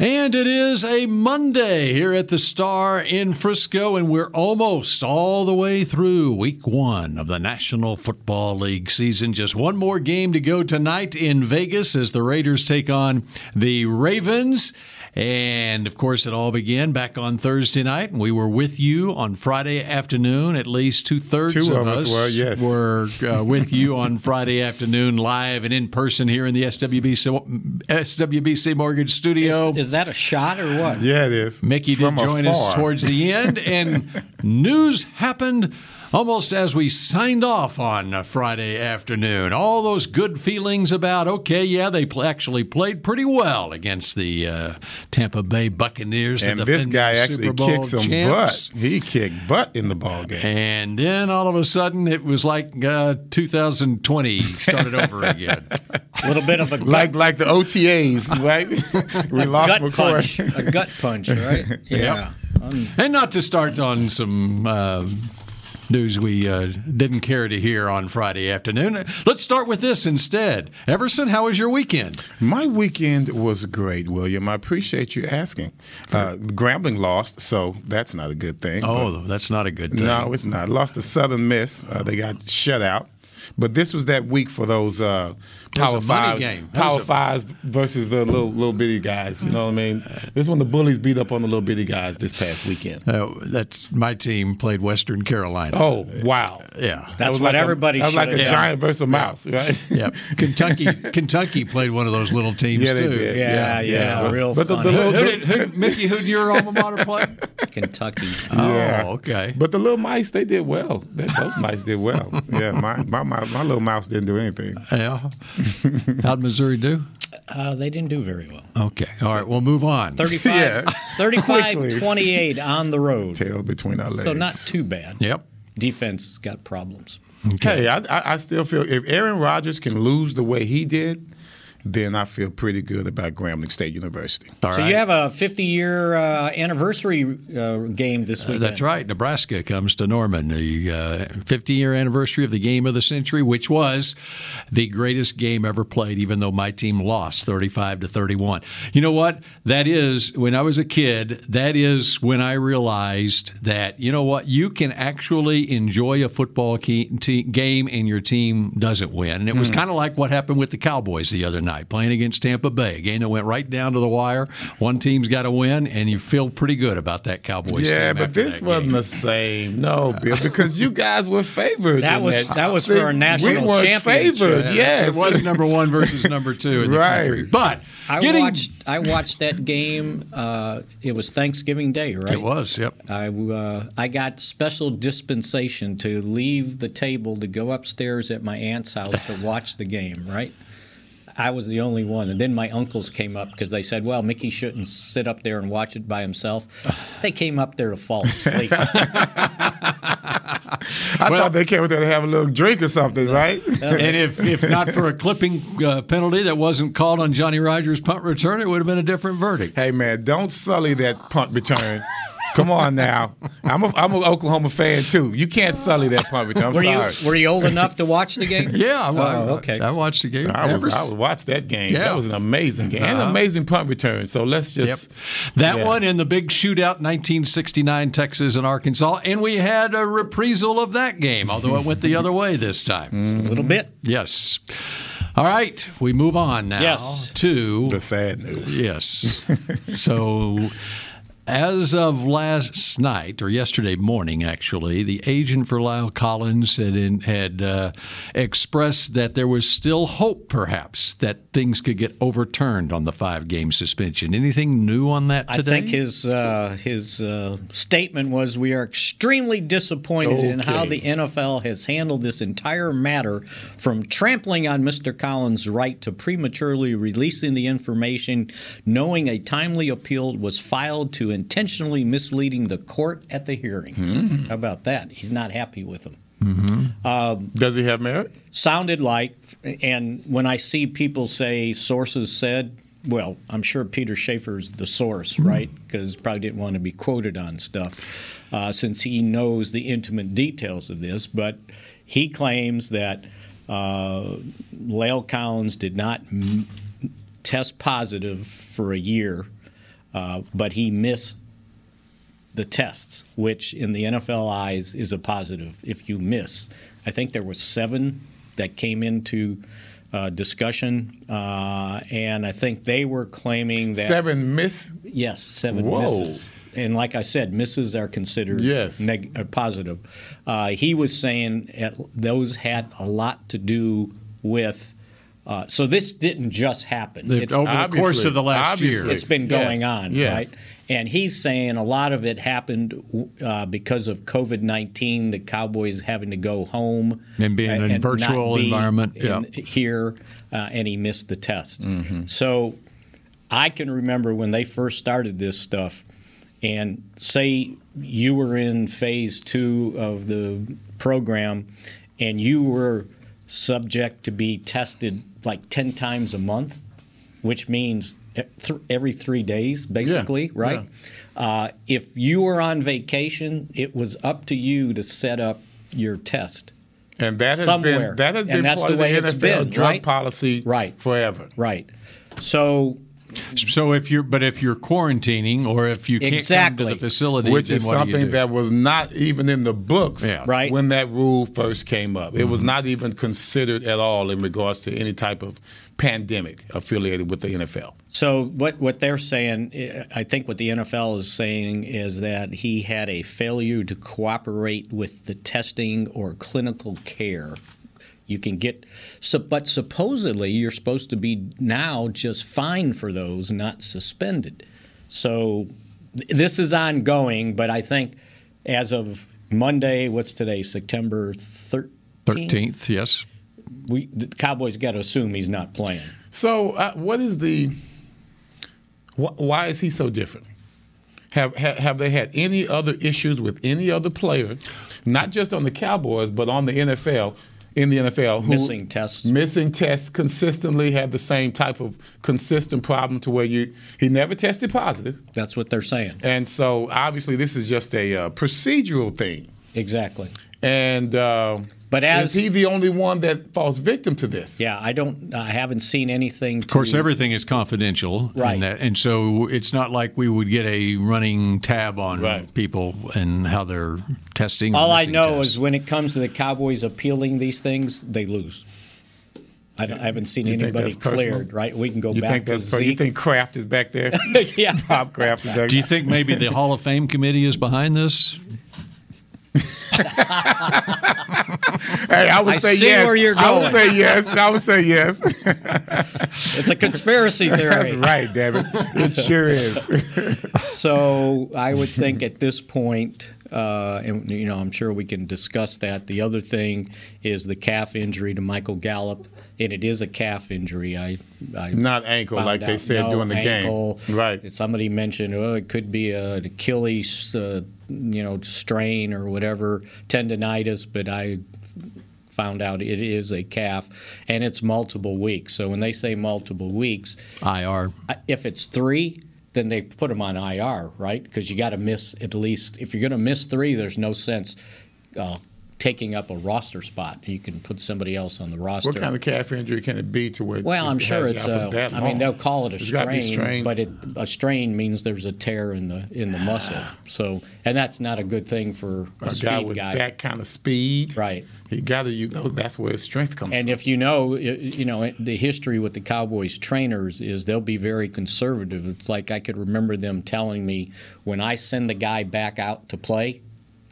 And it is a Monday here at the Star in Frisco, and we're almost all the way through week one of the National Football League season. Just one more game to go tonight in Vegas as the Raiders take on the Ravens. And of course, it all began back on Thursday night. and We were with you on Friday afternoon. At least two thirds of, of us were, yes. were uh, with you on Friday afternoon, live and in person here in the SWBC, SWBC Mortgage Studio. Is, is that a shot or what? Yeah, it is. Mickey From did join us towards the end, and news happened almost as we signed off on uh, Friday afternoon. All those good feelings about, okay, yeah, they pl- actually played pretty well against the uh, Tampa Bay Buccaneers. And this defending guy actually kicked some champs. butt. He kicked butt in the ball game. And then all of a sudden, it was like uh, 2020 started over again. A little bit of a gut, Like like the OTAs, right? we lost gut McCoy. punch. A gut punch, right? Yeah. Um, And not to start on some uh, news we uh, didn't care to hear on Friday afternoon. Let's start with this instead. Everson, how was your weekend? My weekend was great, William. I appreciate you asking. Uh, Grambling lost, so that's not a good thing. Oh, that's not a good thing. No, it's not. Lost to Southern Miss. Uh, they got shut out. But this was that week for those uh, power was a fives, game. Power was a- fives versus the little little bitty guys. You know what I mean? This one the bullies beat up on the little bitty guys this past weekend. Uh, that's my team played Western Carolina. Oh wow! yeah. That's That was what like everybody A, that was like a have done. giant versus a mouse, right? Yep. Kentucky Kentucky played one of those little teams Yeah, they too. did. yeah, yeah, But- real but the- the little- who did, who, Mickey, who did your alma mater play? Kentucky. Yeah. Oh, okay. But the little mice, they did well. They, those mice did well. Yeah, my, my my my little mouse didn't do anything. Yeah. How'd Missouri do? Uh, they didn't do very well. Okay. All right. We'll move on. 35, Yeah. 35 28 on the road. Tail between our legs. So not too bad. Yep. Defense got problems. Hey, I, I I still feel if Aaron Rodgers can lose the way he did, then I feel pretty good about Grambling State University. All so right. you have a 50 year uh, anniversary uh, game this weekend. That's right. Nebraska comes to Norman, the uh, 50 year anniversary of the game of the century, which was the greatest game ever played, even though my team lost 35 to 31. You know what? That is, when I was a kid, that is when I realized that, you know what? You can actually enjoy a football key, te- game and your team doesn't win. And it was kind of like what happened with the Cowboys the other night, playing against Tampa Bay, a game that went right down to the wire. One team's got to win, and you feel pretty good about that Cowboys team. Yeah, but this wasn't game. the same. No, Bill, because you guys were favored. That was- that was for a national we weren't championship. favored. Yes, It was number one versus number two in the Right. country. But I getting, watched. I watched that game. Uh, it was Thanksgiving Day, right? It was, yep. I uh, I got special dispensation to leave the table to go upstairs at my aunt's house to watch the game. Right. I was the only one, and then my uncles came up because they said, "Well, Mickey shouldn't sit up there and watch it by himself." They came up there to fall asleep. I thought they came up there to have a little drink or something, right? And if, if not for a clipping uh, penalty that wasn't called on Johnny Rodgers' punt return, it would have been a different verdict. hey man, don't sully that punt return. Come on now, I'm a, I'm an Oklahoma fan too. You can't sully that punt return. I'm were sorry. you Were you old enough to watch the game? Yeah, I, I- Oh, okay. I watched the game. I was I would watch that game. Yeah. That was an amazing game. And an Uh-huh. amazing punt return. So let's just. Yep. just That Yeah. one in the big shootout 1969 Texas and Arkansas. And we had a reprisal of that game, although it went the other way this time. A little bit. Yes. All right, we move on now Yes. to the sad news. Yes. so, as of last night or yesterday morning, actually, the agent for Lyle Collins had in, had uh, expressed that there was still hope, perhaps, that things could get overturned on the five game suspension. Anything new on that today? I think his uh, his uh, statement was, "We are extremely disappointed in how the NFL has handled this entire matter, from trampling on Mr. Collins' right to prematurely releasing the information, knowing a timely appeal was filed to intentionally misleading the court at the hearing. Hmm. How about that? He's not happy with him. Does he have merit? Sounded like, and when I see people say sources said, well, I'm sure Peter Schaffer's the source, right? Because probably didn't want to be quoted on stuff uh, since he knows the intimate details of this. But he claims that uh, Lale Collins did not m- test positive for a year, uh, but he missed the tests, which in the NFL eyes is a positive if you miss. I think there were seven that came into uh, discussion, uh, and I think they were claiming that Seven miss. yes, seven Whoa. misses. And like I said, misses are considered Yes. neg- uh, positive. Uh, he was saying at, those had a lot to do with. Uh, so this didn't just happen. The- It's- over the course of the last obviously. year. it's been going Yes, on, yes. right? And he's saying a lot of it happened uh, because of COVID nineteen. The Cowboys having to go home And being in a virtual be environment, in- yeah. here, uh, and he missed the test. Mm-hmm. So I can remember when they first started this stuff, and say you were in phase two of the program, and you were subject to be tested like ten times a month, which means th- every three days, basically, right? Uh, if you were on vacation, it was up to you to set up your test. And that has Somewhere. been that has And been part the of the NFL been, drug right? policy Right. forever. Right. So So if you're, but if you're quarantining or if you can't come to the facility, Which then is what do you something do? that was not even in the books Yeah. Right. when that rule first came up. It Mm-hmm. was not even considered at all in regards to any type of pandemic affiliated with the NFL. So what what they're saying, eh, I think what the NFL is saying is that he had a failure to cooperate with the testing or clinical care. You can get, so, but supposedly you're supposed to be now just fined for those, not suspended. So th- this is ongoing, but I think as of Monday, what's today, September 13th? 13th, yes. We, the Cowboys got to assume he's not playing. So, uh, what is the? Wh- why is he so different? Have, have have they had any other issues with any other player, not just on the Cowboys, but on the NFL? In the NFL, who Missing tests. missing tests consistently had the same type of consistent problem to where you he never tested positive, That's what they're saying. and so obviously this is just a uh, procedural thing. Exactly. And uh, But as- is he the only one that falls victim to this? Yeah, I don't. I haven't seen anything. Of course, everything is confidential, Right. And, that, and so it's not like we would get a running tab on Right. people and how they're testing. All I know tests. is when it comes to the Cowboys appealing these things, they lose. I, don't, I haven't seen You anybody that's personal? cleared. Right? We can go You back think to per- Zeke. you think Kraft is back there? Yeah. Bob Kraft is back. Do you think maybe the Hall of Fame committee is behind this? Hey, I would I say yes. I would say yes. I would say yes. it's a conspiracy theory. That's right, David. it. Sure is. So I would think at this point, uh, and you know, I'm sure we can discuss that. The other thing is the calf injury to Michael Gallup, and it is a calf injury. I, I Not ankle, like they said No, during the ankle. game. Right. Somebody mentioned, oh, it could be an Achilles, uh, you know, strain or whatever, tendonitis, but I found out it is a calf, and it's multiple weeks. So when they say multiple weeks, IR. if it's three, then they put them on IR, right? Because you got to miss at least. If you're going to miss three, there's no sense uh, taking up a roster spot. You can put somebody else on the roster. What kind of calf injury can it be to where? well, I'm sure it's. you A, I mean, they'll call it a It's gotta be strain, but it, a strain means there's a tear in the in the muscle. So, and that's not a good thing for a, a speed guy with guy. that kind of speed, Right. He got to, you know, that's where his strength comes And from. if you know, you know, the history with the Cowboys trainers is they'll be very conservative. It's like I could remember them telling me when I send the guy back out to play,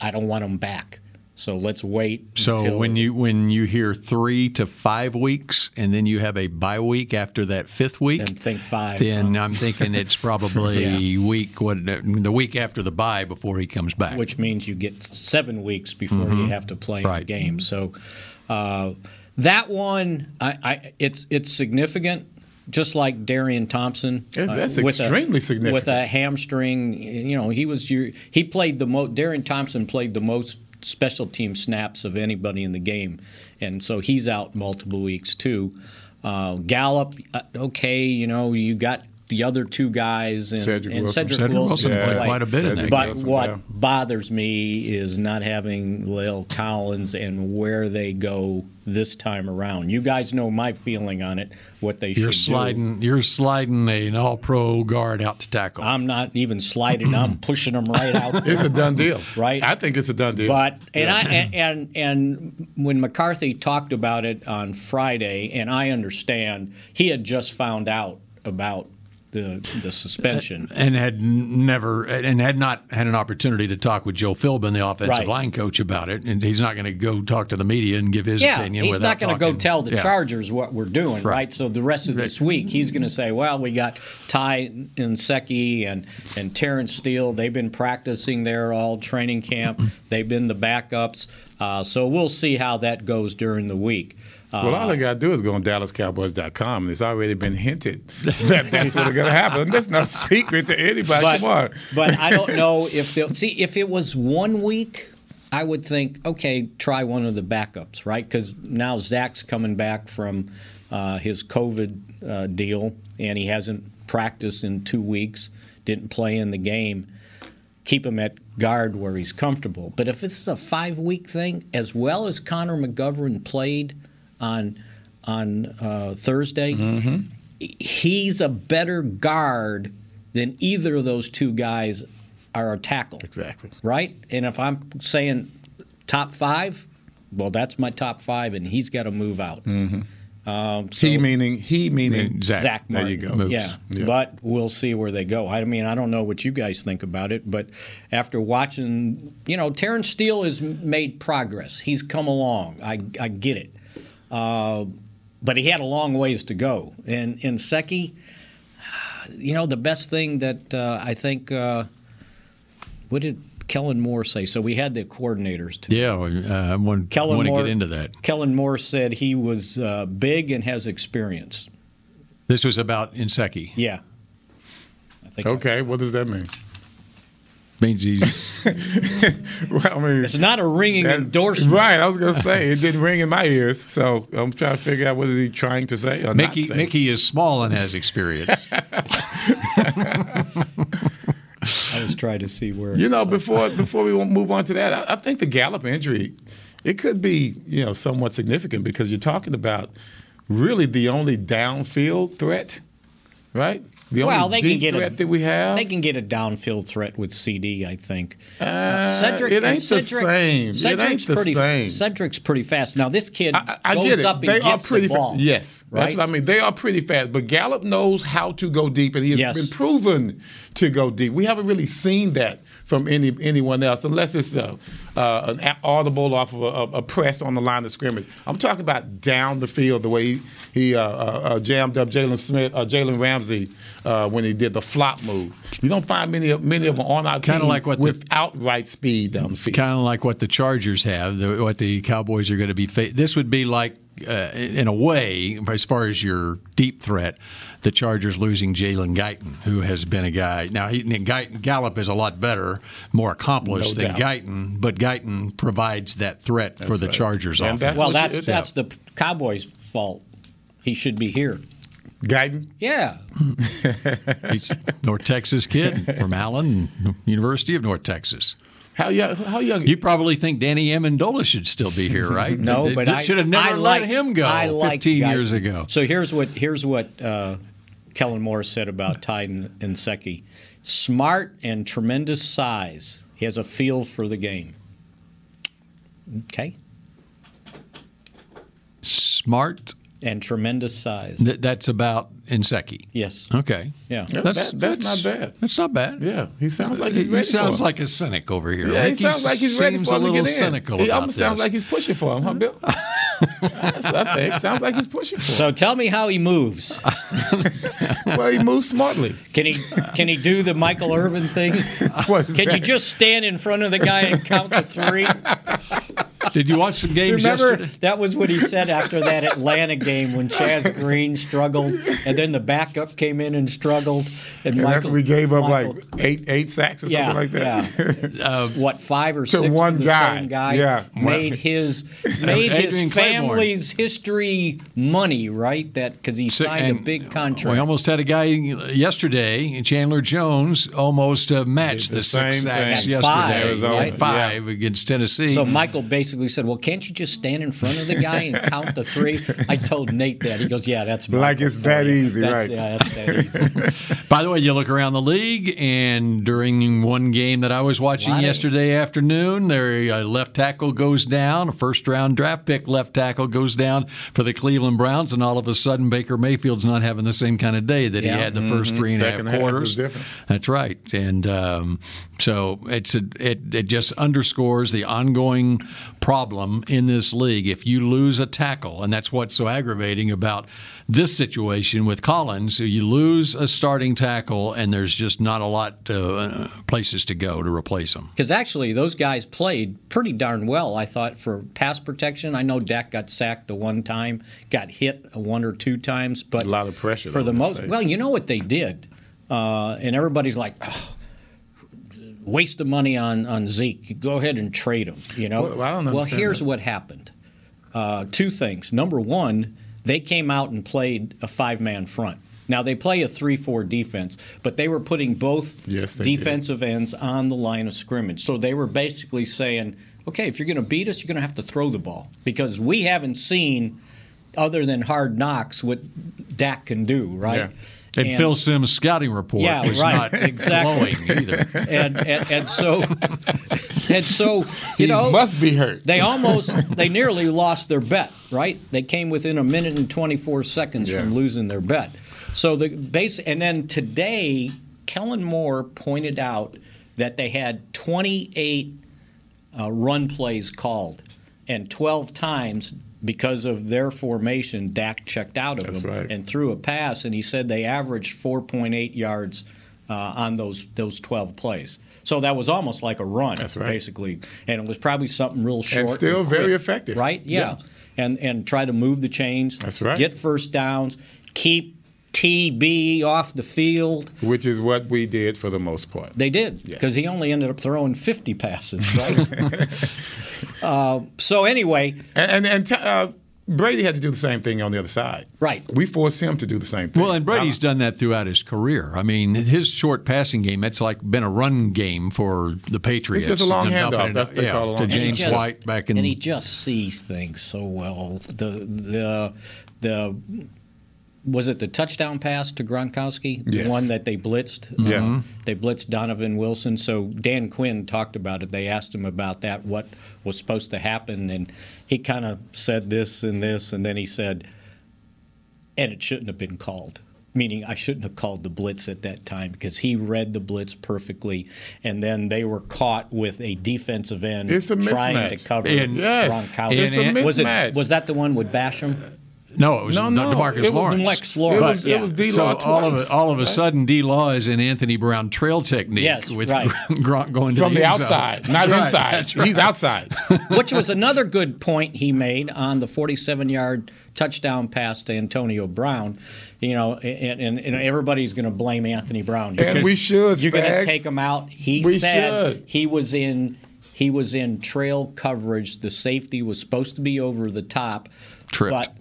I don't want him back. So let's wait. So until- when you when you hear three to five weeks, and then you have a bye week after that fifth week, and think five, then huh? I'm thinking it's probably week what the week after the bye before he comes back. which means you get seven weeks before you have to play in Right. the game. So uh, that one, I, I, it's it's significant just like Darian Thompson. That's- that's uh, with a- extremely significant. With a hamstring, you know, he was your, he played the most. Darian Thompson played the most special team snaps of anybody in the game, and so he's out multiple weeks too. Uh, Gallup, uh, okay, you know, you got the other two guys and Cedric and Wilson. Cedric, Cedric Wilson played played. quite a bit in Cedric that But Wilson, what yeah. bothers me is not having Lyle Collins and where they go this time around. You guys know my feeling on it, what they You're should do. sliding. You're sliding an All-Pro guard out to tackle. I'm not even sliding. I'm pushing them right out. There. It's a done deal, Right. I think it's a done deal. But and I and, and and when McCarthy talked about it on Friday, and I understand he had just found out about the the suspension. and had never and had not had an opportunity to talk with Joe Philbin, the offensive Right. line coach, about it. And he's not going to go talk to the media and give his Yeah, opinion. he's not going to go tell the Yeah. Chargers what we're doing, right? Right. So the rest of this week, he's going to say, "Well, we got Ty Nsekhe and and Terence Steele. They've been practicing there all training camp. They've been the backups. Uh, so we'll see how that goes during the week." Uh, Well, all they got to do is go on DallasCowboys.com, and it's already been hinted that that's what's going to happen. That's no secret to anybody. but, Come on. but I don't know if they'll see if it was one week. I would think, okay, try one of the backups, right? Because now Zach's coming back from uh, his COVID uh, deal, and he hasn't practiced in two weeks. Didn't play in the game. Keep him at guard where he's comfortable. But if this is a five-week thing, as well as Connor McGovern played on on uh, Thursday, he's a better guard than either of those two guys are a tackle. Exactly. Right? And if I'm saying top five, well, that's my top five, and he's got to move out. Um, so He meaning he meaning Zach. Zach There you go. Yeah. Yeah. but we'll see where they go. I mean, I don't know what you guys think about it, but after watching, you know, Terence Steele has made progress. He's come along. I, I get it. Uh, but he had a long ways to go. And and Seki, you know, the best thing that uh, I think, uh, what did Kellen Moore say? So we had the coordinators today. Yeah, uh, I want, Kellen want to Moore, get into that. Kellen Moore said he was uh, big and has experience. This was about Nsekhe. Yeah. I think Okay, what does that mean? Means he's Well, I mean, It's not a ringing that- endorsement. Right, I was going to say it didn't ring in my ears, so I'm trying to figure out what is he trying to say or Mickey. not say. Mickey is small and has experience. I was trying to see where. You know, before before we move on to that, I, I think the Gallup injury, it could be you know somewhat significant because you're talking about really the only downfield threat, right? The well, only they can get threat a, that we have. They can get a downfield threat with CeeDee, I think. Uh, Cedric, it and ain't the Cedric, same. It Cedric's ain't the pretty, same. Cedric's pretty fast. Now this kid I, I goes it. up and they gets are pretty the ball. fast. Yes, right. that's what I mean. They are pretty fast, but Gallup knows how to go deep, and he has Yes. been proven to go deep. We haven't really seen that from any anyone else, unless it's a, uh, an audible off of a, a press on the line of scrimmage. I'm talking about down the field, the way he, he uh, uh, uh, jammed up Jalen Smith, uh, Jalen Ramsey uh, when he did the flop move. You don't find many of many of them on our Kinda team like what the- with outright speed down the field. kind of like what the Chargers have, the, what the Cowboys are going to be. Fa- this would be like, uh, in a way, as far as your deep threat, the Chargers losing Jalen Guyton, who has been a guy. Now, he, Guyton, Gallup is a lot better, more accomplished No than doubt. Guyton, but Guyton provides that threat for the right. Chargers And offense. that's Well, that's that's the Cowboys' fault. He should be here. Guyton. Yeah. He's North Texas kid from Allen, University of North Texas. How young? How young? You probably think Danny Amendola should still be here, right? No, They- but they I should have never I let like- him go I like 15 Guyton. years ago. So here's what here's what uh, Kellen Moore said about Tyden and Seki. Smart and tremendous size. He has a feel for the game. Okay. Smart. And tremendous size. Th- that's about Nsekhe. yes. Okay. Yeah. Yeah, that- that's not bad. That's not bad. Yeah, he sounds like he's he sounds for like a cynic over here. Yeah, he sounds like he's ready seems for a him to little get in. cynical He about almost sounds like he's pushing for him, huh, Bill? That's what I think. Sounds like he's pushing for him. So tell me how he moves. Well, he moves smartly. Can he can he do the Michael Irvin thing? What is Can you just stand in front of the guy and count to three? Did you watch some games Remember, yesterday? that was what he said after that Atlanta game when Chaz Green struggled, and then the backup came in and struggled, and, And Michael, that's we gave up Michael- like eight eight sacks or yeah, something like that. yeah. what five or six one the guy. same guy Yeah. made his made his Adrian Clayborn. family's history money, right? That because he So- signed a big contract. We almost had a guy yesterday, Chandler Jones, almost uh, matched the the, six same sacks thing. yesterday. Five, Arizona, right? five against Tennessee. So Michael basically said, "Well, can't you just stand in front of the guy and count the three? I told Nate that. He goes, "Yeah, that's Like it's that you. easy, That's- right. Yeah, that's that easy. By the way, you look around the league, and during one game that I was watching Lot of- yesterday afternoon, their uh, left tackle goes down. A first round draft pick left tackle goes down for the Cleveland Browns, and all of a sudden, Baker Mayfield's not having the same kind of day that Yeah. he had the first three and a half Second half quarters. different. That's right, and um, so it's a, it it just underscores the ongoing problem in this league. If you lose a tackle, and that's what's so aggravating about this situation with Collins, you lose a starting tackle, and there's just not a lot uh, places to go to replace him. Because actually, those guys played pretty darn well. I thought for pass protection. I know Dak got sacked the one time, got hit one or two times, but A lot of pressure for the most. face. Well, you know what they did, uh, and everybody's like. Oh, Waste the money on, on Zeke. Go ahead and trade him. You know. Well, well here's that. what happened. Uh, two things. Number one, they came out and played a five man front. Now they play a three-four defense, but they were putting both Yes, they did. defensive ends on the line of scrimmage. So they were basically saying, okay, if you're going to beat us, you're going to have to throw the ball because we haven't seen, other than hard knocks, what Dak can do, right? Yeah. And, Phil Simms' scouting report Yeah, was right, not exactly. glowing either. and, and and so and so he you know must be hurt. they almost they nearly lost their bet right they came within a minute and 24 seconds Yeah. from losing their bet so the base and then today kellen moore pointed out that they had 28 uh, run plays called and 12 times because of their formation dak checked out of That's them right. and threw a pass and he said they averaged 4.8 yards uh, on those those 12 plays so that was almost like a run right. basically and it was probably something real short And still very quick, effective. right yeah. Yeah. and and try to move the chains That's right. get first downs keep TB off the field which is what we did for the most part. they did Yes. because he only ended up throwing 50 passes right uh, so anyway And and, and t- uh, Brady had to do the same thing on the other side. Right. We forced him to do the same thing. Well, and Brady's done that throughout his career. I mean, his short passing game, that's like been a run game for the Patriots. just a long And up handoff. and- That's what they yeah, call a to long James And he just- White back in and he just sees things so well. The the the was it the touchdown pass to Gronkowski, the Yes. one that they blitzed? Yeah. Uh, they blitzed Donovan Wilson. So Dan Quinn talked about it. They asked him about that, what was supposed to happen, and he kind of said this and this, and then he said, and it shouldn't have been called. Meaning, I shouldn't have called the blitz at that time because he read the blitz perfectly, and then they were caught with a defensive end It's a trying mismatch. to cover And- Yes. Gronkowski. It's a And- was, it, was that the one with Basham? No, it was No, no, DeMarcus it was Lawrence. Lex Lawrence. It was, yeah. it was D So Law all of a, all of a right? sudden, D Law is in Anthony Brown trail technique Yes, with right. Gronk going to from the end zone. outside, not That's right, inside. right. He's outside. which was another good point he made on the 47-yard touchdown pass to Antonio Brown. You know, and, and, and everybody's going to blame Anthony Brown. And we should, You're going to take him out. He We said should. he was in he was in trail coverage. The safety was supposed to be over the top, Tripped. but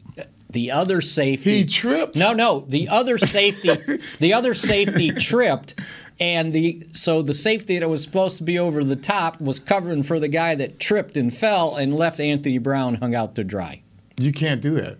the other safety He tripped? No, no, the other safety, the other safety tripped. And the so the safety that was supposed to be over the top was covering for the guy that tripped and fell and left Anthony Brown hung out to dry. You can't do that.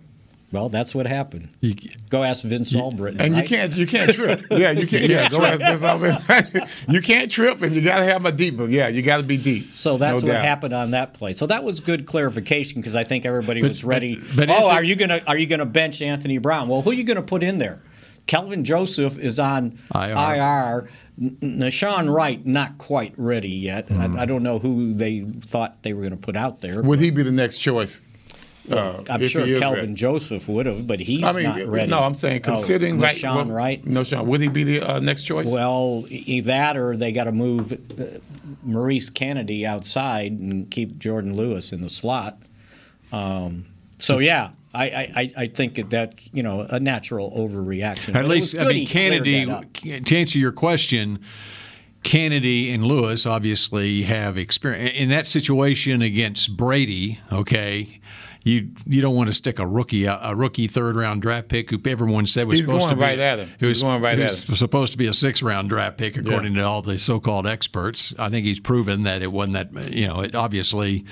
Well, that's what happened. You- Go ask Vince Albritton. And you can't you can't trip. Yeah, you can't. Yeah, go ask Vince Alvin. You can't trip, and you got to have a deep. But yeah, you got to be deep. So that's No what doubt. happened on that play. So that was good clarification because I think everybody was ready. but oh, are you gonna are you gonna bench Anthony Brown? Well, who are you gonna put in there? Kelvin Joseph is on IR. IR. Nahshon Wright not quite ready yet. Hmm. I, I don't know who they thought they were going to put out there. Would he be the next choice? Uh, I'm sure he is Kelvin ready. Joseph would have, but he's I mean, not ready. no, I'm saying Oh, considering right, Sean Wright. No, Sean, would he be the uh, next choice? Well, e- that or they got to move uh, Maurice Canady outside and keep Jourdan Lewis in the slot. Um, so yeah, I, I, I- I think that you know a natural overreaction. At But least, I mean, Canady. To answer your question, Canady and Lewis obviously have experience in that situation against Brady. Okay. You, you don't want to stick a rookie a rookie third round draft pick who everyone said was He's supposed going to be right at him. Who He's was, going right who at him. supposed to be a six round draft pick according to all the so called experts. I think he's proven that it wasn't that you know it obviously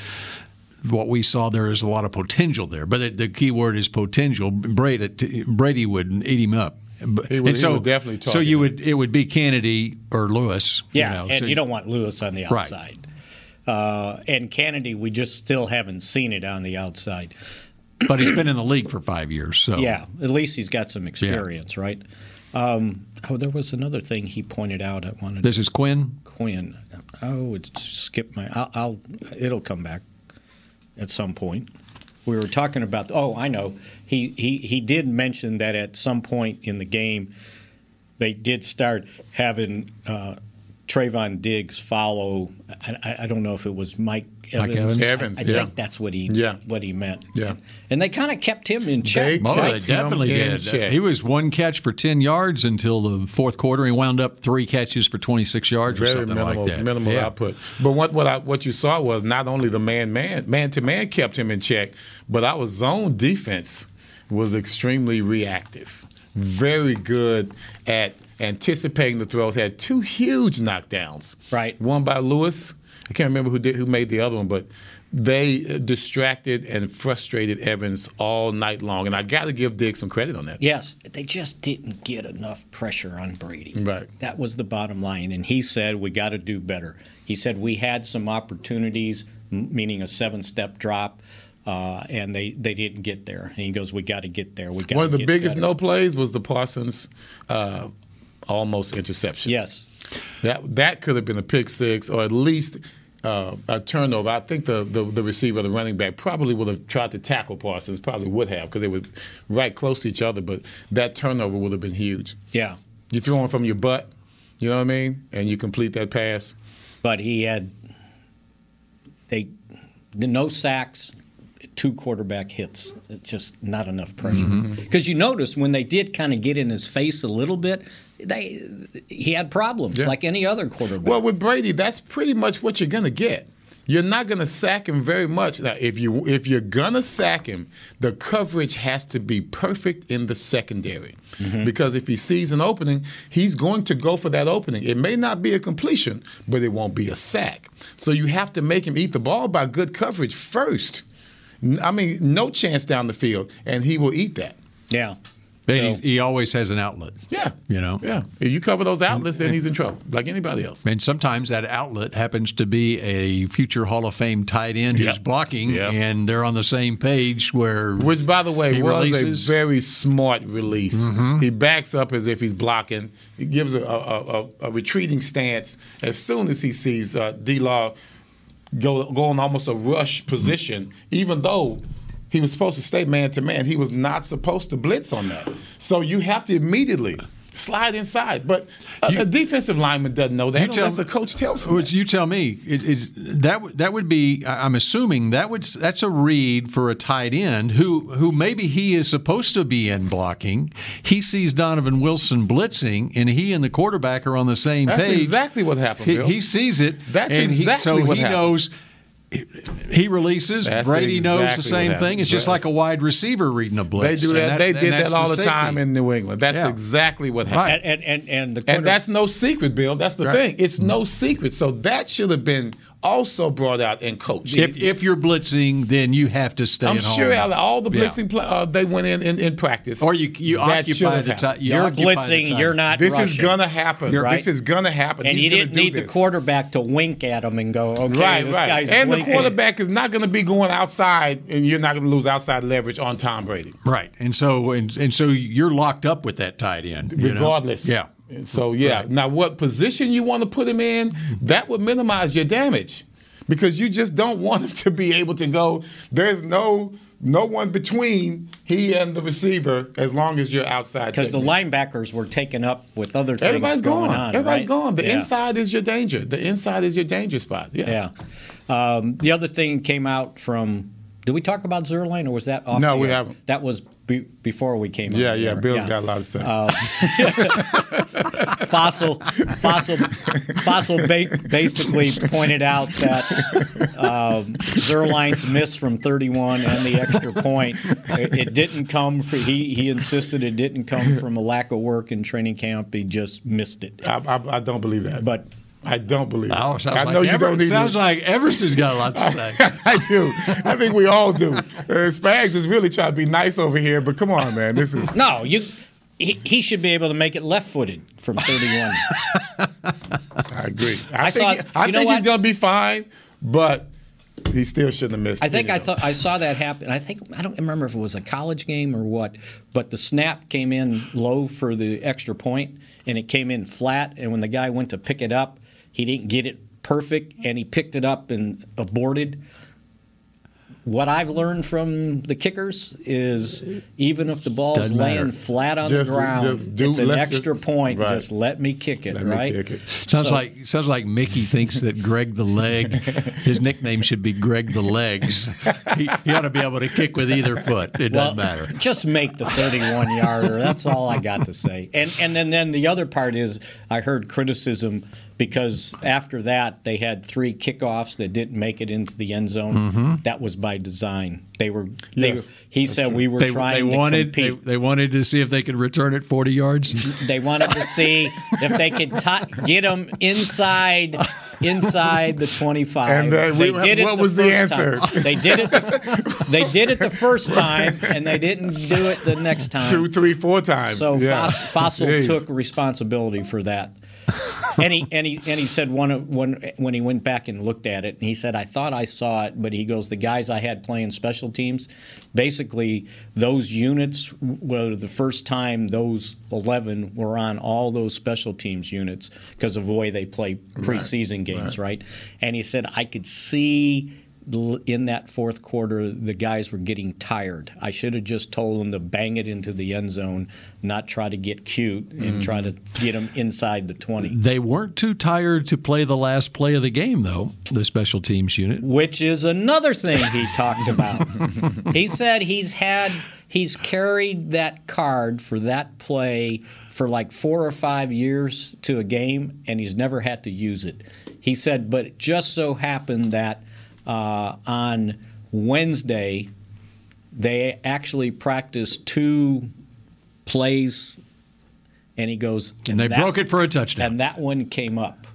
what we saw there is a lot of potential there. But it, the key word is potential. Brady, Brady would eat him up. He would- and he so, would definitely so you him. would it would be Canady or Lewis. Yeah, you know, and so- you don't want Lewis on the Right. Uh, and Canady, we just still haven't seen it on the outside. But he's been in the league for five years. So Yeah, at least he's got some experience, right? Um, oh, there was another thing he pointed out. I wanted this is Quinn. Quinn. Oh, it's skipped my. I'll, I'll. It'll come back at some point. We were talking about. Oh, I know. He he he did mention that at some point in the game, they did start having uh, Trevon Diggs follow. I, I- I don't know if it was Mike. Evans. Mike Evans. Evans? I- Evans, I, yeah. think that's what he Yeah. what he meant. Yeah. and they kind of kept him in check. Oh, Kept they definitely in did. check. He was one catch for ten yards until the fourth quarter. He wound up three catches for twenty six yards or something minimal, like that. minimal Yeah. output. But what what I, what you saw was not only the man man man to man kept him in check, but our zone defense was extremely reactive. Very good at anticipating the throws. Had two huge knockdowns. Right. One by Lewis. I can't remember who did who made the other one, but they distracted and frustrated Evans all night long. And I got to give Diggs some credit on that. Yes, they just didn't get enough pressure on Brady. Right. That was the bottom line. And he said, we got to do better. He said, we had some opportunities, meaning a seven step drop, uh, and they, they didn't get there. And he goes, we got to get there. We got One of the biggest no plays was the Parsons uh, almost interception. Yes. That that could have been a pick six or at least uh, a turnover. I think the, the the receiver, the running back, probably would have tried to tackle Parsons. Probably would have because they were right close to each other. But that turnover would have been huge. Yeah. You throw one from your butt, you know what I mean, and you complete that pass. But he had they no sacks, two quarterback hits. It's just not enough pressure. Mm-hmm. Because you notice when they did kind of get in his face a little bit, they he had problems Yeah. like any other quarterback. Well, with Brady, that's pretty much what you're gonna get. You're not gonna sack him very much. Now, if you if you're gonna sack him, the coverage has to be perfect in the secondary. Mm-hmm. Because if he sees an opening, he's going to go for that opening. It may not be a completion, but it won't be a sack. So you have to make him eat the ball by good coverage first. I mean, no chance down the field, and he will eat that. yeah. So- he, he always has an outlet. Yeah. You know? Yeah. If you cover those outlets, then he's in trouble, like anybody else. And sometimes that outlet happens to be a future Hall of Fame tight end who's blocking, Yep. and they're on the same page where. Which, by the way, was releases. a very smart release. He backs up as if he's blocking. He gives a, a, a, a retreating stance as soon as he sees uh, D Law go, go on almost a rush position, even though he was supposed to stay man to man. He was not supposed to blitz on that. So you have to immediately slide inside. But a, You- a defensive lineman doesn't know that You tell- unless a coach tells him. Which that. you tell me, it, it, that would- that would be. I'm assuming that would that's a read for a tight end who who maybe he is supposed to be in blocking. He sees Donovan Wilson blitzing, and he and the quarterback are on the same That's page. exactly what happened, He, Bill. he sees it. That's and he, exactly so what he happened. knows. He releases. That's Brady knows the same thing. It's just like a wide receiver reading a blitz. They do and that. they did that all the, safety. time in New England. That's Yeah. exactly what happened. and, and, and, and the And that's no secret, Bill. That's the Right. thing. It's no secret. So that should have been also brought out and coached. If, if you're blitzing, then you have to stay I'm at sure home. out of all the Yeah. blitzing, play, uh, they went in, in in practice. Or you you that occupy the time. You you're blitzing, time. you're not This is gonna happen. Right. This is gonna happen. And He's you didn't do need the quarterback to wink at him and go, okay, Right, this right. guy's And the quarterback is not going to be going outside, and you're not going to lose outside leverage on Tom Brady, Right, and so and, and so you're locked up with that tight end, you know? regardless. Yeah, So yeah. Right. Now, what position you want to put him in? That would minimize your damage, because you just don't want him to be able to go. There's no no one between he and the receiver as long as you're outside. Because the linebackers were taken up with other things Everybody's going gone. on. Everybody's right? gone. The Yeah. inside is your danger. The inside is your danger spot. Yeah. Yeah. Um, the other thing came out from. Did we talk about Zuerlein or was that off? No, we haven't. That was be, before we came. Yeah, yeah. air. Bill's got a lot to say. Fassel Fassel Fassel ba- basically pointed out that um, Zuerlein's miss from 31 and the extra point it, it didn't come from he he insisted it didn't come from a lack of work in training camp he just missed it I, I, I don't believe that. but I don't believe it. Oh, sounds I like know you Ever- don't need sounds to. like Everson's got a lot to say. I do. I think we all do. Uh, Spags is really trying to be nice over here, but come on, man. This is no you he, he should be able to make it left-footed from 31 I agree. I, I think, thought- he- I you know think he's what? going to be fine, but he still shouldn't have missed. I think I thought I saw that happen. I think I don't remember if it was a college game or what, but the snap came in low for the extra point, and it came in flat. And when the guy went to pick it up, he didn't get it perfect, and he picked it up and aborted. What I've learned from the kickers is even if the ball's Doesn't matter. laying flat on Just- the ground, just do- it's an let's extra just- point. right. Just let me kick it, Let me right? kick it. Sounds So- like sounds like Mickey thinks that Greg the Leg, his nickname should be Greg the Legs. He, he ought to be able to kick with either foot. It Well, doesn't matter. just make the 31 yarder. That's all I got to say. And and then then the other part is I heard criticism because after that they had three kickoffs that didn't make it into the end zone. Mm-hmm. That was by design. They were. They, Yes, he said we were They, trying they wanted they, compete. they wanted to see if they could return it 40 yards. They wanted to see if they could ti get them inside inside the 25. And, uh, they we- did it what the was the first answer? time. They did it. The, they did it the first time, and they didn't do it the next time. two, three, four times. So yeah. Fos- Fassel Jeez. took responsibility for that. and he and he and he said one of one when he went back and looked at it, and he said, "I thought I saw it, but he goes, the guys I had playing special teams, basically those units were the first time those eleven were on all those special teams units because of the way they play preseason games, right. And he said, I could see." In that fourth quarter, the guys were getting tired. I should have just told them to bang it into the end zone, not try to get cute and mm-hmm. try to get them inside the 20. They weren't too tired to play the last play of the game, though. The special teams unit. which is another thing he talked about. he said he's had he's carried that card for that play for like four or five years to a game, and he's never had to use it. He said, but it just so happened that uh, on Wednesday they actually practiced two plays, and he goes, And they that- broke it for a touchdown. and that one came up.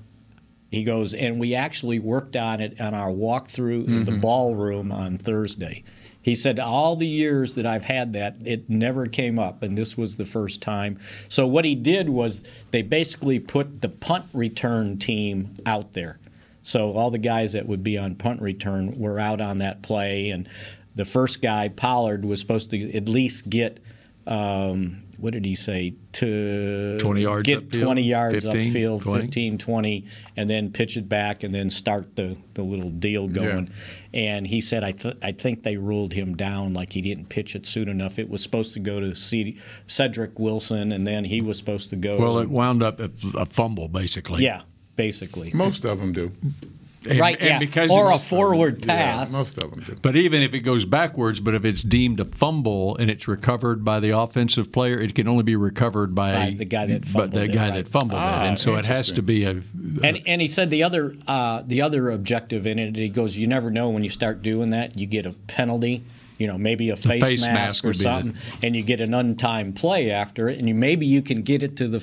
He goes, and we actually worked on it on our walkthrough in the ballroom on Thursday. He said, all the years that I've had that, it never came up, and this was the first time. So what he did was they basically put the punt return team out there. So all the guys that would be on punt return were out on that play, and the first guy, Pollard, was supposed to at least get. Um, what did he say? To 20 yards get upfield? 20 yards 15, upfield, 20? 15, 20, and then pitch it back and then start the, the little deal going. And he said, I, th- I think they ruled him down like he didn't pitch it soon enough. It was supposed to go to C- Cedric Wilson, and then he was supposed to go. well, it wound up a, a fumble, basically. yeah, basically. Most of them do. And- right, and yeah. because or a it's- forward Yeah, pass. most of them do. But even if it goes backwards, but if it's deemed a fumble and it's recovered by the offensive player, it can only be recovered by, By the guy that but fumbled the it, guy right. that fumbled Ah, it, and so it has to be a. And and he said the other uh, the other objective in it. He goes, you never know when you start doing that, you get a penalty. You know, maybe a face, face mask, mask or would be the- something, and you get an untimed play after it, and you maybe you can get it to the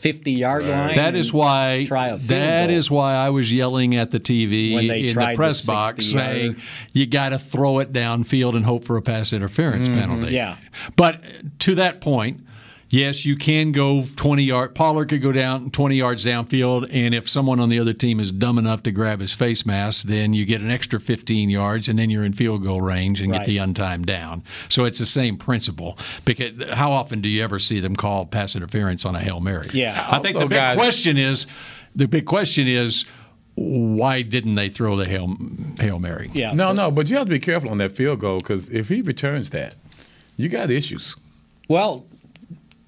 fifty yard line. That is why. try a That goal. is why I was yelling at the TV in tried the the press box yard. saying, "You got to throw it downfield and hope for a pass interference penalty." Mm-hmm. Yeah. But to that point, yes, you can go twenty yard. Pollard could go down twenty yards downfield, and if someone on the other team is dumb enough to grab his face mask, then you get an extra fifteen yards, and then you're in field goal range and Right. get the untimed down. So it's the same principle. Because how often do you ever see them call pass interference on a hail mary? Yeah. I think the big guys- question is the big question is why didn't they throw the hail hail mary? Yeah. No, no, but you have to be careful on that field goal because if he returns that, you got issues. Well,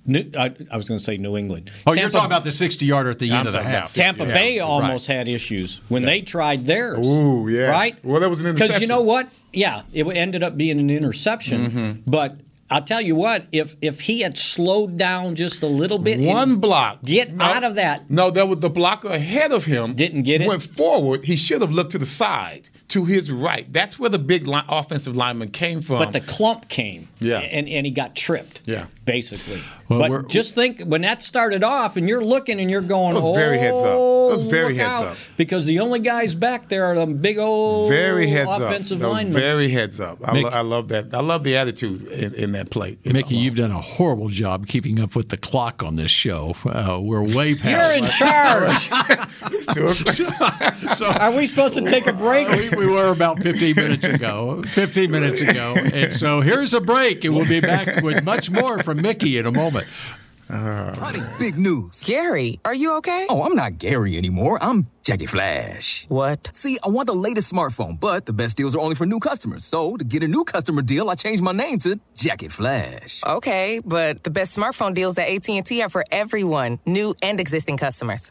New, I, I was going to say New England. Oh, you're talking about the 60 yarder at the I'm end of the half. Tampa Yeah, Bay right. almost had issues when they tried theirs. Ooh, yeah. Right? Well, that was an interception. Because you know what? Yeah, it ended up being an interception. Mm-hmm. But I'll tell you what, if if he had slowed down just a little bit, One block. get No, out of that. No, that was the blocker ahead of him. Didn't get it? Went forward. He should have looked to the side, to his right. That's where the big line, offensive lineman came from. But the clump came. Yeah. And, and he got tripped. Yeah. Basically. Well, we're- but just think when that started off and you're looking and you're going, That was very heads up. That was "Oh, very heads out," up. Because the only guys back there are them big old Very heads up. offensive that linemen. very heads up. I, Mick- lo- I love that. I love the attitude in, in that play. Mickey, you've done a horrible job keeping up with the clock on this show. Uh, we're way past. You're in charge. so Are we supposed to take a break? We, we were about 15 minutes ago. 15 minutes ago. And so here's a break, and we'll be back with much more from Mickey in a moment. Honey, big news. Gary, are you okay? Oh, I'm not Gary anymore. I'm Jackie Flash. What? See, I want the latest smartphone, but the best deals are only for new customers. So, to get a new customer deal, I changed my name to Jackie Flash. Okay, but the best smartphone deals at AT&T are for everyone, new and existing customers.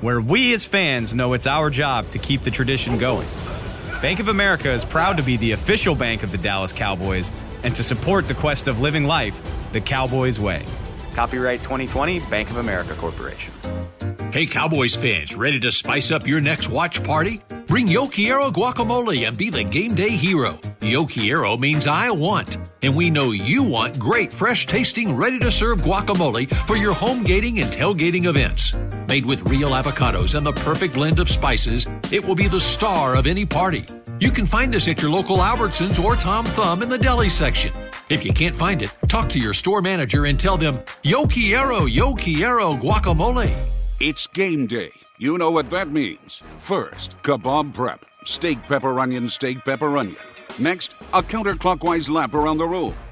Where we as fans know it's our job to keep the tradition going. Bank of America is proud to be the official bank of the Dallas Cowboys and to support the quest of living life the Cowboys way. Copyright 2020 Bank of America Corporation. Hey, Cowboys fans, ready to spice up your next watch party? Bring Yo Quiero guacamole and be the game day hero. Yo Quiero means I want, and we know you want great, fresh tasting, ready to serve guacamole for your home gating and tailgating events. Made with real avocados and the perfect blend of spices, it will be the star of any party. You can find us at your local Albertsons or Tom Thumb in the deli section. If you can't find it, talk to your store manager and tell them, Yo quiero, yo quiero guacamole. It's game day. You know what that means. First, kebab prep. Steak, pepper, onion, steak, pepper, onion. Next, a counterclockwise lap around the room.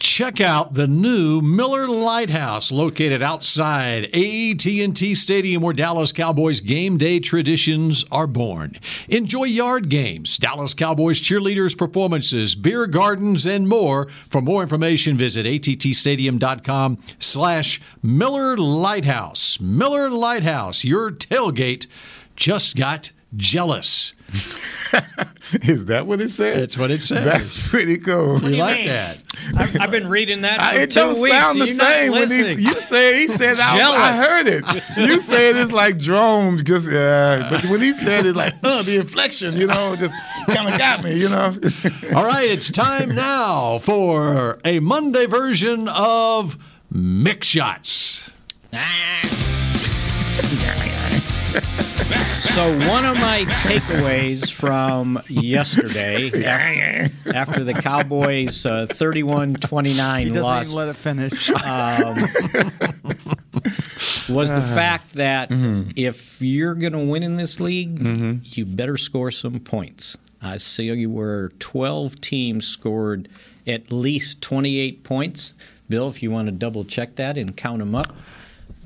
Check out the new Miller Lighthouse located outside AT&T Stadium where Dallas Cowboys game day traditions are born. Enjoy yard games, Dallas Cowboys cheerleaders performances, beer gardens and more. For more information visit attstadium.com slash Miller Lighthouse. Miller Lighthouse, your tailgate just got jealous. Is that what it said? That's what it says. That's pretty cool. you like that? I've, I've been reading that I- it two don't weeks. sound the You're same when he, you say he said I, I heard it. You said it's like drones, just uh, but when he said it, like uh, the inflection, you know, just kind of got me, you know. All right, it's time now for a Monday version of Mick Shots. So one of my takeaways from yesterday, after, after the Cowboys' uh, 31-29 loss, let it finish. was the fact that Mm-hmm. if you're going to win in this league, you better score some points. I see where 12 teams scored at least 28 points. Bill, if you want to double check that and count them up.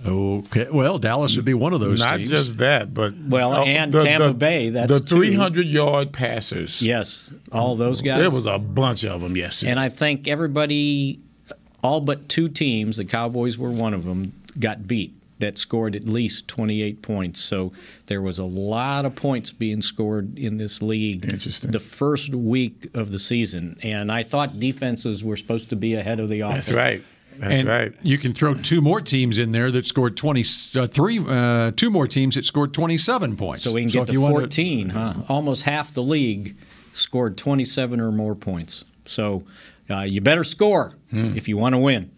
Okay, well, Dallas would be one of those Not teams. just that, but Well, and Tampa Bay, that's the 300 yard passers. Yes, all those guys. There was a bunch of them yesterday. And I think everybody, all but two teams, the Cowboys were one of them, got beat. that scored at least 28 points. So there was a lot of points being scored in this league Interesting. the first week of the season. And I thought defenses were supposed to be ahead of the offense. That's right. That's and right. You can throw two more teams in there that scored twenty uh, three, uh, two more teams that scored twenty seven points. So we can if get to you wanted- 14, huh? Almost half the league scored 27 or more points. So uh, you better score Hmm. if you want to win.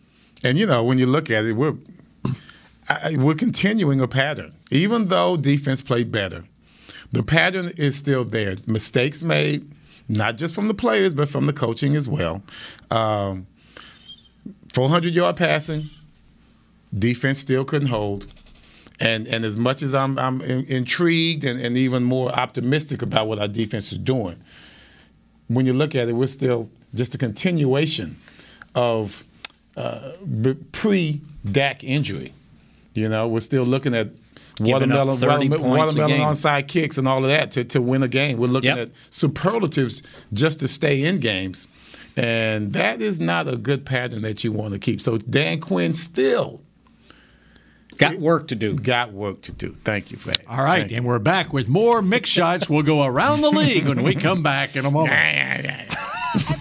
And you know, when you look at it, we're I, we're continuing a pattern. Even though defense played better, the pattern is still there. Mistakes made, not just from the players, but from the coaching as well. Um, 400 yard passing, defense still couldn't hold. And and as much as I'm I'm in, intrigued and, and even more optimistic about what our defense is doing, when you look at it, we're still just a continuation of uh, pre Dak injury. You know, we're still looking at watermelon, 30 watermelon, watermelon onside kicks and all of that to, to win a game. We're looking Yep. at superlatives just to stay in games. And that is not a good pattern that you want to keep. So Dan Quinn still Got work to do. got work to do. Thank you for that. All right, Thank you. and we're back with more Mick Shots. We'll go around the league when we come back in a moment.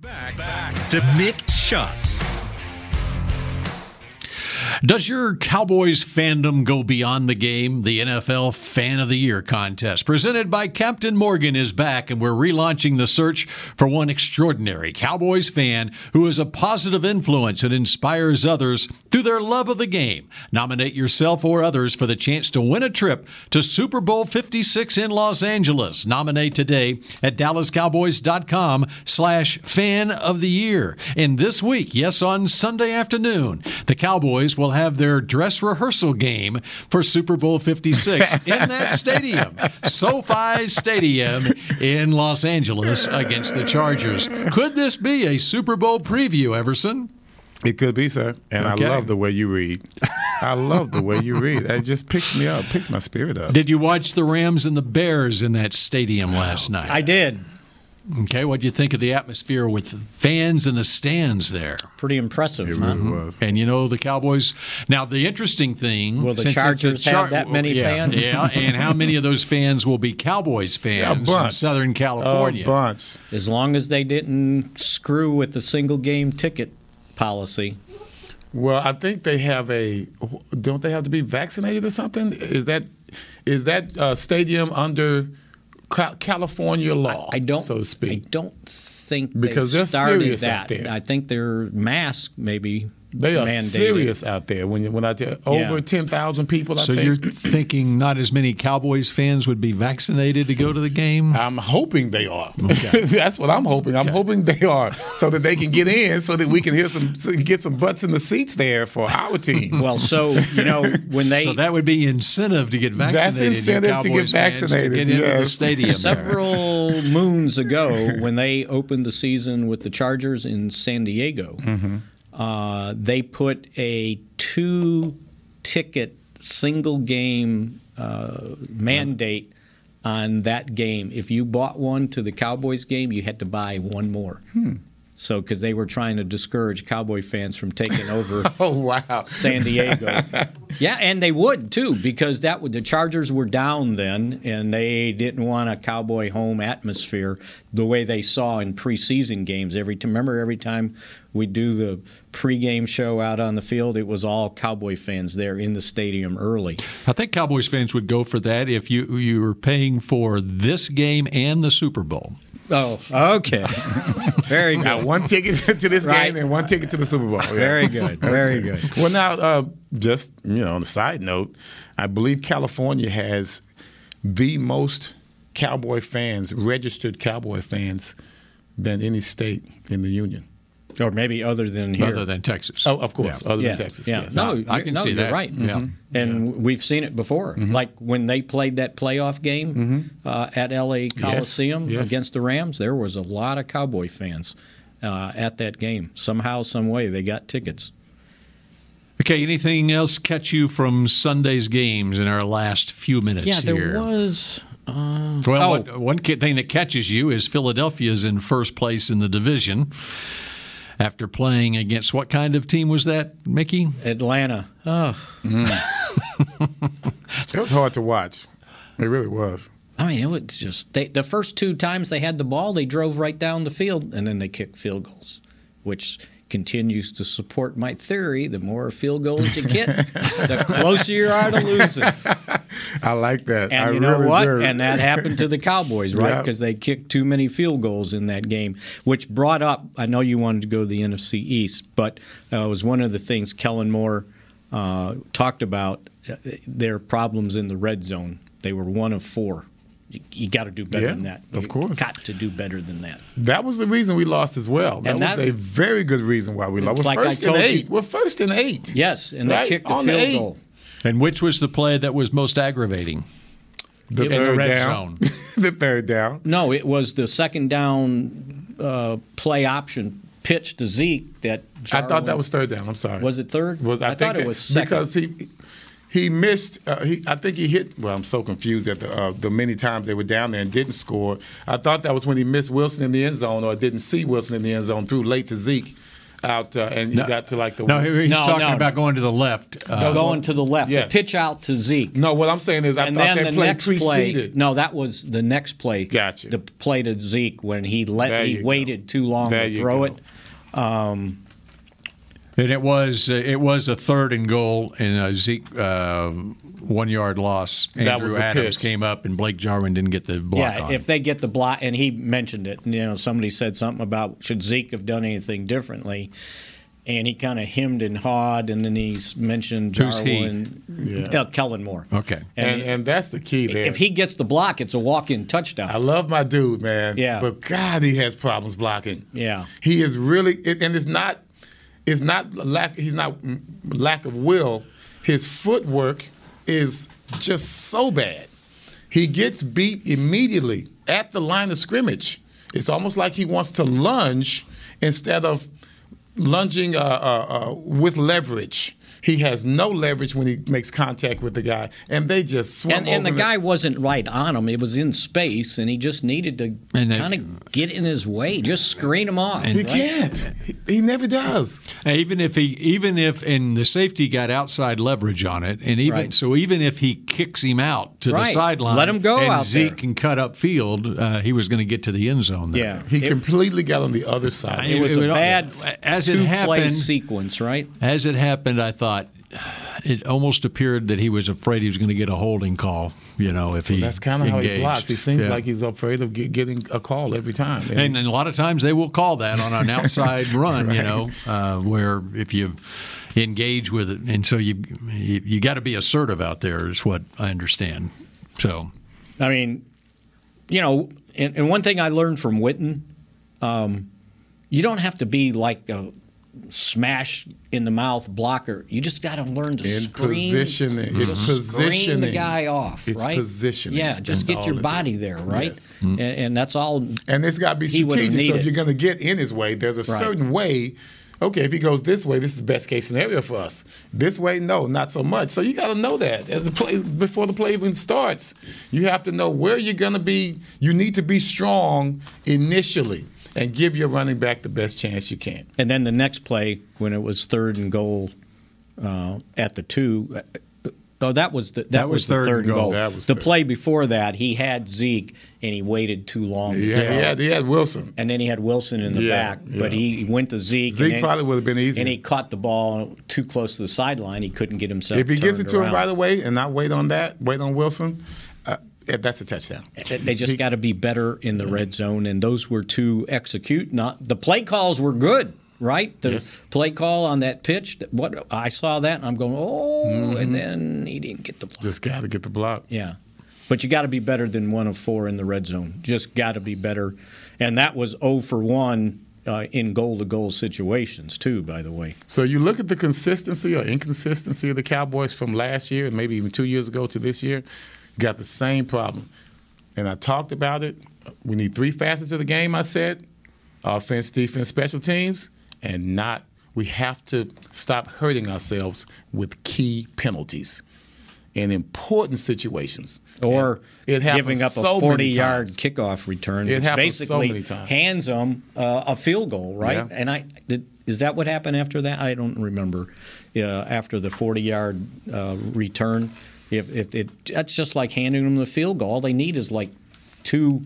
To Mick Shots. Does your Cowboys fandom go beyond the game? The NFL Fan of the Year contest, presented by Captain Morgan, is back, and we're relaunching the search for one extraordinary Cowboys fan who is a positive influence and inspires others through their love of the game. Nominate yourself or others for the chance to win a trip to Super Bowl 56 in Los Angeles. Nominate today at DallasCowboys.com slash fan of the year. And this week, yes, on Sunday afternoon, the Cowboys will have their dress rehearsal game for Super Bowl 56 in that stadium, SoFi Stadium in Los Angeles against the Chargers. Could this be a Super Bowl preview, Everson? It could be, sir. And Okay. I love the way you read. I love the way you read. It just picks me up, picks my spirit up. Did you watch the Rams and the Bears in that stadium last night? I did. Okay, what do you think of the atmosphere with fans in the stands there? Pretty impressive, It huh? really was. And you know the Cowboys. Now the interesting thing, Will the since it's a Chargers have that many yeah, fans? Yeah, and how many of those fans will be Cowboys Yeah, a fans in. Southern California? A bunch. As long as they didn't screw with the single game ticket policy. Well, I think they have a. Don't they have to be vaccinated or something? Is that is that uh, stadium under Ca- California law? I don't, so to speak. I don't think Because they're started serious that. out there. I think their mask maybe They are mandated. serious out there. When when I tell over Yeah. ten thousand people, I So think. you're thinking not as many Cowboys fans would be vaccinated to go to the game? I'm hoping they are. That's what I'm hoping. I'm hoping they are, so that they can get in, so that we can hear some, get some butts in the seats there for our team. Well, so you know when they so that would be incentive to get vaccinated. That's incentive to get vaccinated, to get into the yes. stadium. there. several moons ago when they opened the season with the Chargers in San Diego, Mm-hmm. Uh, they put a two-ticket single game uh, mandate on that game. If you bought one to the Cowboys game, you had to buy one more. Hmm. So, because they were trying to discourage Cowboy fans from taking over Oh wow, San Diego. yeah, and they would too because that would the Chargers were down then, and they didn't want a Cowboy home atmosphere the way they saw in preseason games. Every time, remember every time we do the pregame show out on the field, it was all Cowboy fans there in the stadium early. I think Cowboys fans would go for that if you you were paying for this game and the Super Bowl. Oh, okay, very good. Now one ticket to this Right. game and one ticket to the Super Bowl. Yeah. Very good, very good. Well, now, uh, just you know, on the side note, I believe California has the most Cowboy fans, registered Cowboy fans, than any state in the union. Or maybe other than here. Other than Texas. Oh, of course, Yeah. other yeah, than Texas. Yeah, yes. no, I you're- can no, see you're that. Right, Yeah. Mhm. and we've seen it before. Mm-hmm. Like when they played that playoff game uh, at LA Coliseum yes. against the Rams, there was a lot of Cowboy fans uh, at that game. Somehow, some way, they got tickets. Okay, anything else catch you from Sunday's games in our last few minutes yeah, there here? was. Uh, Well, oh, one, one ki- thing that catches you is Philadelphia is in first place in the division after playing against what kind of team was that, Mickey? Atlanta. Oh, It was hard to watch. It really was. I mean, it was just they, the first two times they had the ball, they drove right down the field, and then they kicked field goals, which continues to support my theory: the more field goals you get, the closer you are to losing. I like that. And I you know really what? do. And that happened to the Cowboys, right? Yeah. Because they kicked too many field goals in that game, which brought up. I know you wanted to go to the NFC East, but uh, it was one of the things Kellen Moore uh, talked about. uh, Their problems in the red zone. They were one of four. You, you got to do better Yeah, than that. of You course. got to do better than that. That was the reason we lost as well. That And was a very good reason why we lost. We're like first in told you- eight. We're first in eight. Yes, and Right? they kicked the On the field eight. goal. And which was the play that was most aggravating? The in the third red down. zone. the third down. No, it was the second down uh, play option pitch to Zeke that. I thought that was third down. I'm sorry. Was it third? Was, I, think thought it that- was second. because he he missed. Uh, he I think he hit. Well, I'm so confused at the uh, the many times they were down there and didn't score. I thought that was when he missed Wilson in the end zone or didn't see Wilson in the end zone. Threw late to Zeke out uh, and he got to like the No, he's No, talking no. about going to the left. Uh, going to the left, Yes. the pitch out to Zeke. No, what I'm saying is I and thought then that the play next preceded. play. No, that was the next play. Gotcha. The play to Zeke when he let There he you go. waited too long There to you throw go. it. Um, and it was uh, it was a third and goal and a Zeke uh, one yard loss. That Andrew was the Adams pitch. came up and Blake Jarwin didn't get the block yeah, on. if they get the block, and he mentioned it. You know, somebody said something about should Zeke have done anything differently, and he kind of hemmed and hawed, and then he's mentioned Who's he? Jarwin, Yeah. uh, Kellen Moore. okay. and and that's the key there. If he gets the block, it's a walk-in touchdown. I love my dude, man. Yeah. But God, he has problems blocking. Yeah. He is really, and it's not, it's not lack. He's not lack of will. His footwork is just so bad. He gets beat immediately at the line of scrimmage. It's almost like he wants to lunge instead of lunging uh, uh, uh, with leverage. He has no leverage when he makes contact with the guy, and they just swim And, and the over guy wasn't right on him. It was in space, and he just needed to kind of get in his way, just screen him off. He right? can't. He, he never does. Even if he, even if, and the safety got outside leverage on it, and even Right. so, even if he kicks him out to Right. the sideline, Let him go and out Zeke there. can cut up field, uh, he was going to get to the end zone. There. Yeah, He it, completely got on the other side. it was it a would- bad as it two-play happened- sequence, right? As it happened, I thought it almost appeared that he was afraid he was going to get a holding call. You know, if he Well, that's kind of how he blocks. He seems Yeah. like he's afraid of get, getting a call every time. And, and a lot of times they will call that on an outside run, you know, uh, where if you engage with it, and so you you, you got to be assertive out there, is what I understand. So, I mean, you know, and, and one thing I learned from Witten, um, you don't have to be like a smash in the mouth blocker. You just got to learn to In screen, positioning. Mm-hmm. It's just screen the guy off. It's right? positioning. Yeah, just That's get your body is. there, right? Yes. Mm-hmm. And, and that's all. And it's got to be strategic. So if you're going to get in his way, there's a Right. certain way. Okay, if he goes this way, this is the best case scenario for us. This way, no, not so much. So you got to know that as a play before the play even starts. You have to know where you're going to be. You need to be strong initially and give your running back the best chance you can. And then the next play, when it was third and goal uh, at the two, uh, oh, that was the, that, That was, was the third third and goal. goal. That was the third. play before that, he had Zeke and he waited too long. to Yeah, throw. he had, he had Wilson. and then he had Wilson in the Yeah, back, but he went to Zeke. Zeke then- probably would have been easy, And he caught the ball too close to the sideline. He couldn't get himself. If he gets it turned to him around. right away and not wait on that, wait on Wilson, yeah, that's a touchdown. They just got to be better in the red zone, and those were to execute. Not the play calls were good, right? The Yes. play call on that pitch. What I saw that, and I'm going, oh, Mm-hmm. and then he didn't get the block. Just got to get the block. Yeah, but you got to be better than one of four in the red zone. Just got to be better, and that was 0 for one uh, in goal to goal situations too. By the way. So you look at the consistency or inconsistency of the Cowboys from last year and maybe even two years ago to this year, got the same problem. And I talked about it. We need three facets of the game, I said offense, defense, special teams, and not, we have to stop hurting ourselves with key penalties in important situations. or And it giving up so a 40 yard times. kickoff return. It which happens so basically many times. hands them uh, a field goal, right? Yeah. And I did, is that what happened after that? I don't remember. Uh, after the 40 yard uh, return, if, if it that's just like handing them the field goal. All they need is like two.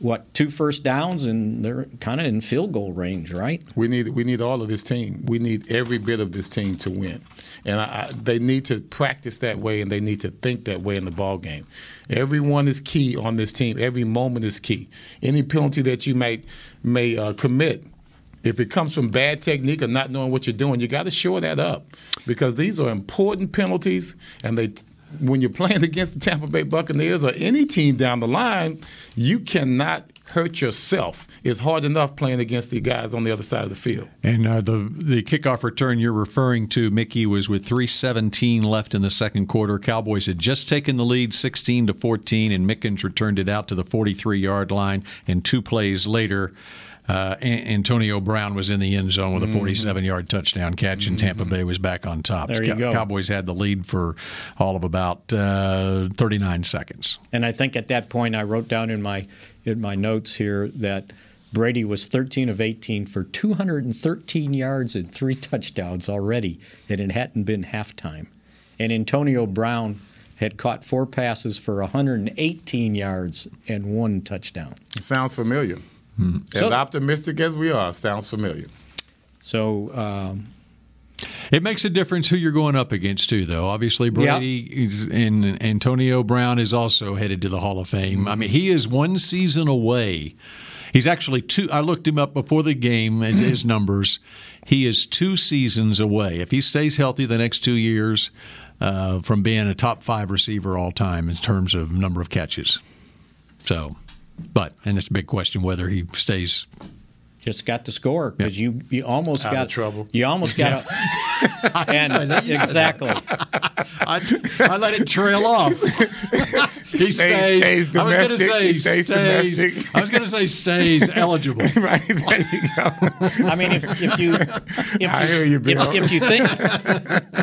What two first downs and they're kind of in field goal range, right? We need we need all of this team. We need every bit of this team to win, and I, I, they need to practice that way, and they need to think that way in the ball game. Everyone is key on this team. Every moment is key. Any penalty that you may may uh, commit, if it comes from bad technique or not knowing what you're doing, you got to shore that up because these are important penalties, and they. When you're playing against the Tampa Bay Buccaneers or any team down the line, you cannot hurt yourself. It's hard enough playing against the guys on the other side of the field. And uh, the the kickoff return you're referring to, Mickey, was with 3:17 left in the second quarter. Cowboys had just taken the lead, 16 to 14, and Mickens returned it out to the 43 yard line. And two plays later, uh, Antonio Brown was in the end zone with a 47 yard touchdown catch, and Tampa Bay was back on top. There you go. Cowboys had the lead for all of about uh, 39 seconds. And I think at that point I wrote down in my in my notes here that Brady was 13 of 18 for 213 yards and three touchdowns already, and it hadn't been halftime. And Antonio Brown had caught four passes for 118 yards and one touchdown. Sounds familiar. As So- optimistic as we are, sounds familiar. So um, It makes a difference who you're going up against, too, though. Obviously, Brady is, and Antonio Brown is also headed to the Hall of Fame. I mean, he is one season away. He's actually two. I looked him up before the game, his numbers. He is two seasons away. If he stays healthy the next two years, uh, from being a top five receiver all time in terms of number of catches. So, but and it's a big question whether he stays just got to score because you you almost Out of got trouble. You almost got to. and that. Exactly. I, I let it trail off. he Stays- stays I was gonna domestic. say He stays domestic. I was going to say stays eligible. right there you go. I mean, if, if you if I hear you, if, Bill. if you think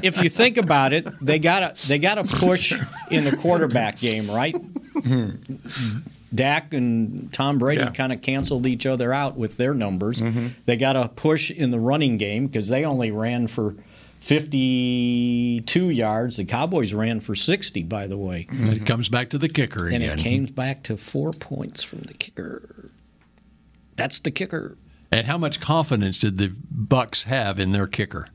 if you think about it, they got to they got to push in the quarterback game, right? Hmm. Dak and Tom Brady Yeah. kind of canceled each other out with their numbers. Mm-hmm. They got a push in the running game because they only ran for 52 yards. The Cowboys ran for 60, by the way. It comes back to the kicker And again. it came back to four points from the kicker. That's the kicker. And how much confidence did the Bucs have in their kicker?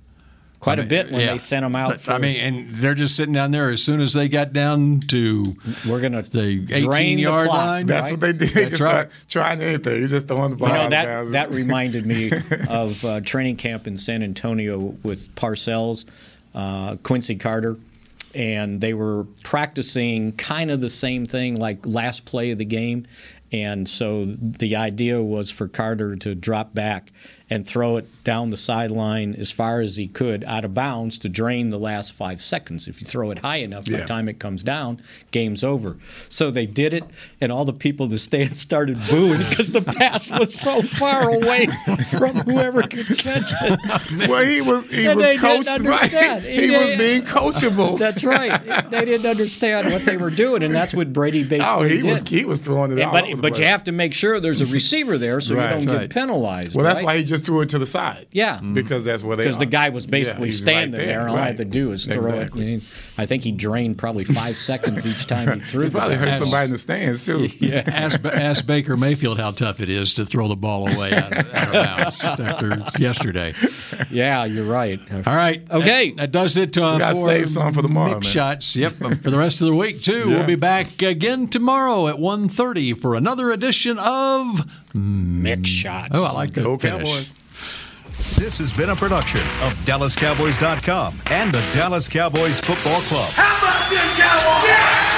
Quite I a mean, bit when yeah. they sent them out. But, For, I mean, and they're just sitting down there. As soon as they got down to we're going to the drain 18 the yard clock. line, That's Right. what they did. They That's just right. start trying anything. He's just throwing the ball. You know out that of that reminded me of uh, training camp in San Antonio with Parcells, uh, Quincy Carter, and they were practicing kind of the same thing, like last play of the game. And so the idea was for Carter to drop back and throw it down the sideline as far as he could out of bounds to drain the last five seconds. If you throw it high enough, by the time it comes down, game's over. So they did it, and all the people in the stands started booing because the pass was so far away from whoever could catch it. well, he was he And was coached right. He, He- was being coachable. That's right. They didn't understand what they were doing, and that's what Brady basically oh, he did. was he was throwing it Yeah, all but but you have to make sure there's a receiver there so Right, you don't right. get penalized. Well, that's why he just threw it to the side. Yeah. because that's where they. because the guy was basically he's standing right there, and all I had to do is throw Exactly. it. I, mean, I think he drained probably five seconds each time he threw. He probably ball. hurt somebody in the stands too. Yeah. ask, ask Baker Mayfield how tough it is to throw the ball away out of, out of bounds after yesterday. Yeah, you're right. All right. Okay. That, that does it uh, gotta for save some for tomorrow, Mick man. Shots. Yep. for the rest of the week, too. Yeah. We'll be back again tomorrow at 1.30 for another edition of Mick mm. shots. Oh, I like the Go. Cowboys. This has been a production of DallasCowboys.com and the Dallas Cowboys Football Club. How about this, Cowboys?